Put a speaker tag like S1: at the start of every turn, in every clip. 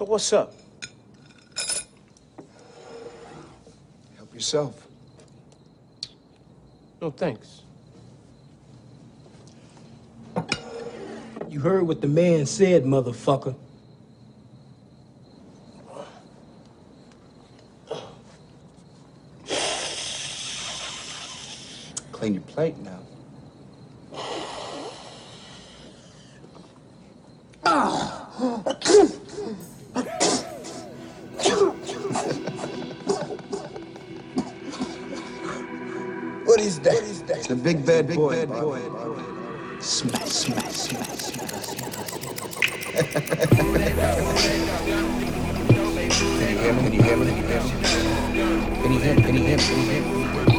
S1: So what's up?
S2: Help yourself.
S1: No thanks.
S3: You heard what the man said, motherfucker.
S2: What is that? What is that? It's the big bad big boy. Bad boy. Smash, smash, smash, smash, smash. Can you hear me? Can you hear me? Can you hear me? Can you hear me? Can you hear me? Can you hear me?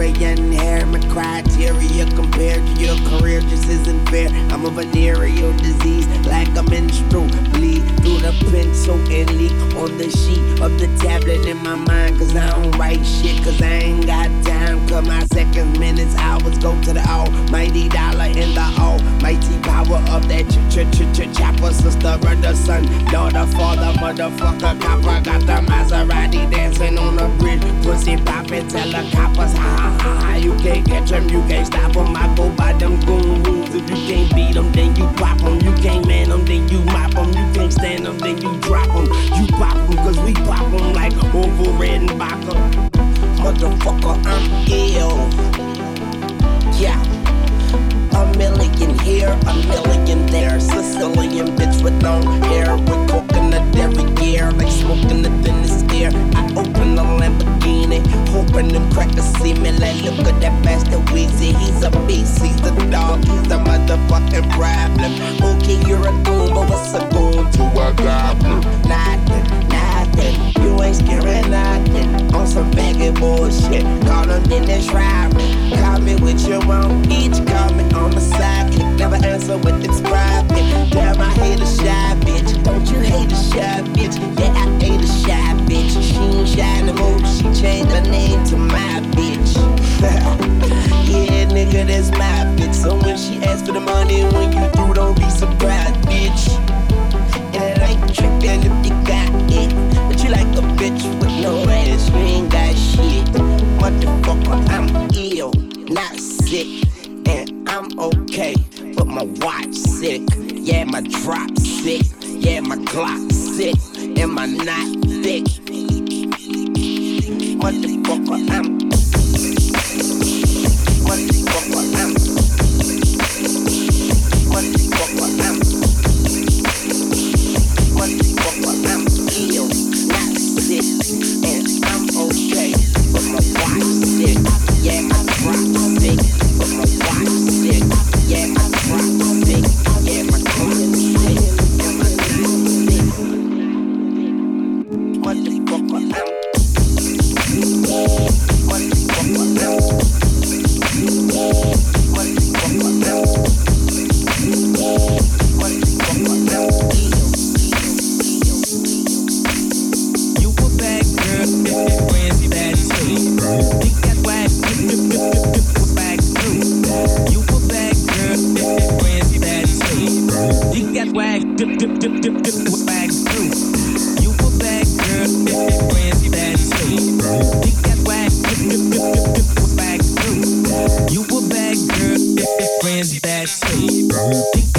S4: Syrian hair, my criteria
S5: isn't fair. I'm a venereal disease, like a menstrual bleed through the pencil and leak on the sheet of the tablet in my mind. Cause I don't write shit, cause I ain't got time. Cause my seconds, minutes, hours go to the almighty dollar in the almighty power of that ch ch ch ch chopper. Sister, brother, son, daughter, father, motherfucker, copper. Got the Maserati dancing on the bridge. Pussy poppin', tell the coppers, ha ha ha ha. You can't catch them, you can't stop I go by them goon. If you can't beat them, then you pop them. You can't man them, then you mop them. You can't stand them, then you drop them. You pop them, cause we pop them like over red and vodka. Motherfucker, I'm ill. Yeah. A million here, a million there. Sicilian bitch with long hair. With coconut every year. Like smoking the thinnest air. I open the Lamborghini. Hoping them crackers see me. Like, look at that bastard Weezy. He's a beast. He's the dog. He's the motherfucking problem. Okay, you're a goon, but what's a goon okay, but my watch sick. Yeah, my drop sick. Yeah, my clock sick. And my not thick. Motherfucker, I'm.
S6: Friends friends backstage.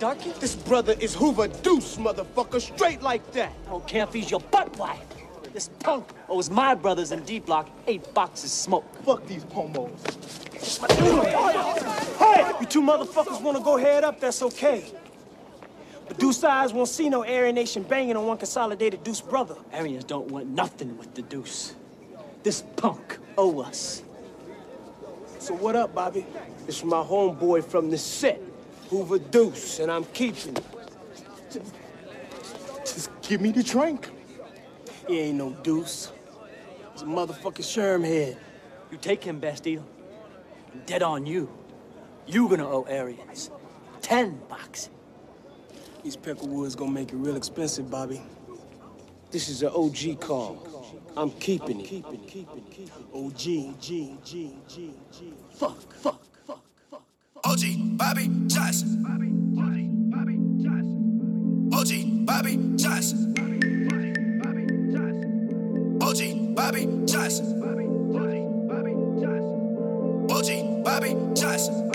S6: Darky?
S3: This brother is Hoover Deuce, motherfucker, straight like that.
S6: I don't care if he's your butt wife. This punk owes my brothers in D Block eight boxes smoke.
S3: Fuck these pomos. Hey, you two motherfuckers want to go head up, that's okay. But Deuce eyes won't see no Aryan Nation banging on one consolidated Deuce brother.
S6: Aryans don't want nothing with the Deuce. This punk owe us.
S3: So what up, Bobby? It's my homeboy from the set. Hoover Deuce, and I'm keeping it. Just, just give me the drink. He ain't no Deuce. He's a motherfucking Sherm head.
S6: You take him, Bastille. I'm dead on you. You gonna owe Arians. Ten bucks.
S3: These Peckerwood's gonna make it real expensive, Bobby. This is an OG call. I'm keeping it. OG, G, G, G, G.
S6: Fuck, fuck.
S7: OG, Bobby Johnson. OG, Bobby Johnson. OG, Bobby Johnson. OG, Bobby Johnson.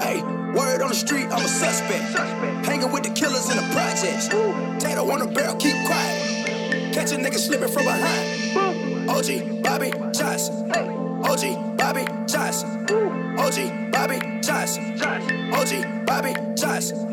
S7: Hey, word on the street, I'm a suspect. Hanging with the killers in the projects. Tato on the barrel, keep quiet. Catch a nigga slipping from behind. OG, Bobby Johnson. shots.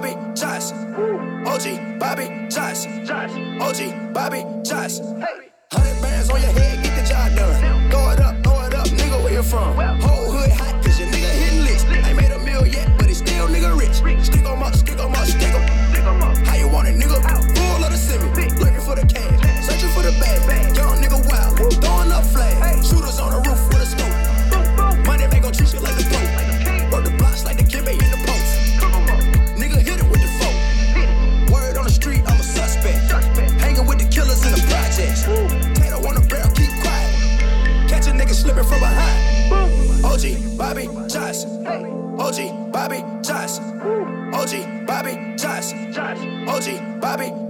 S7: Bobby Josh. OG Bobby Josh. OG Bobby Josh. 100 bands on your head, get the job done. Bobby.